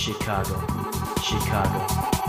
Chicago, Chicago.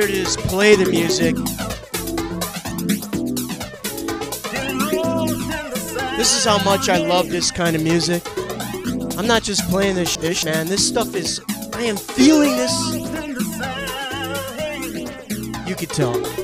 Here to just play the music. This is how much I love this kind of music. I'm not just playing this ish, man. This stuff is. I am feeling this. You could tell.